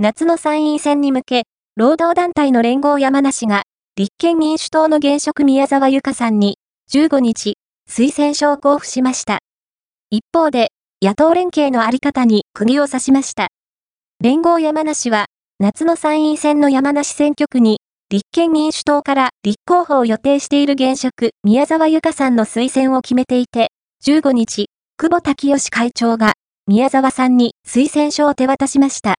夏の参院選に向け、労働団体の連合山梨が、立憲民主党の現職宮沢由香さんに、15日、推薦書を交付しました。一方で、野党連携のあり方に釘を刺しました。連合山梨は、夏の参院選の山梨選挙区に、立憲民主党から立候補を予定している現職、宮沢由香さんの推薦を決めていて、15日、久保滝義会長が、宮沢さんに推薦書を手渡しました。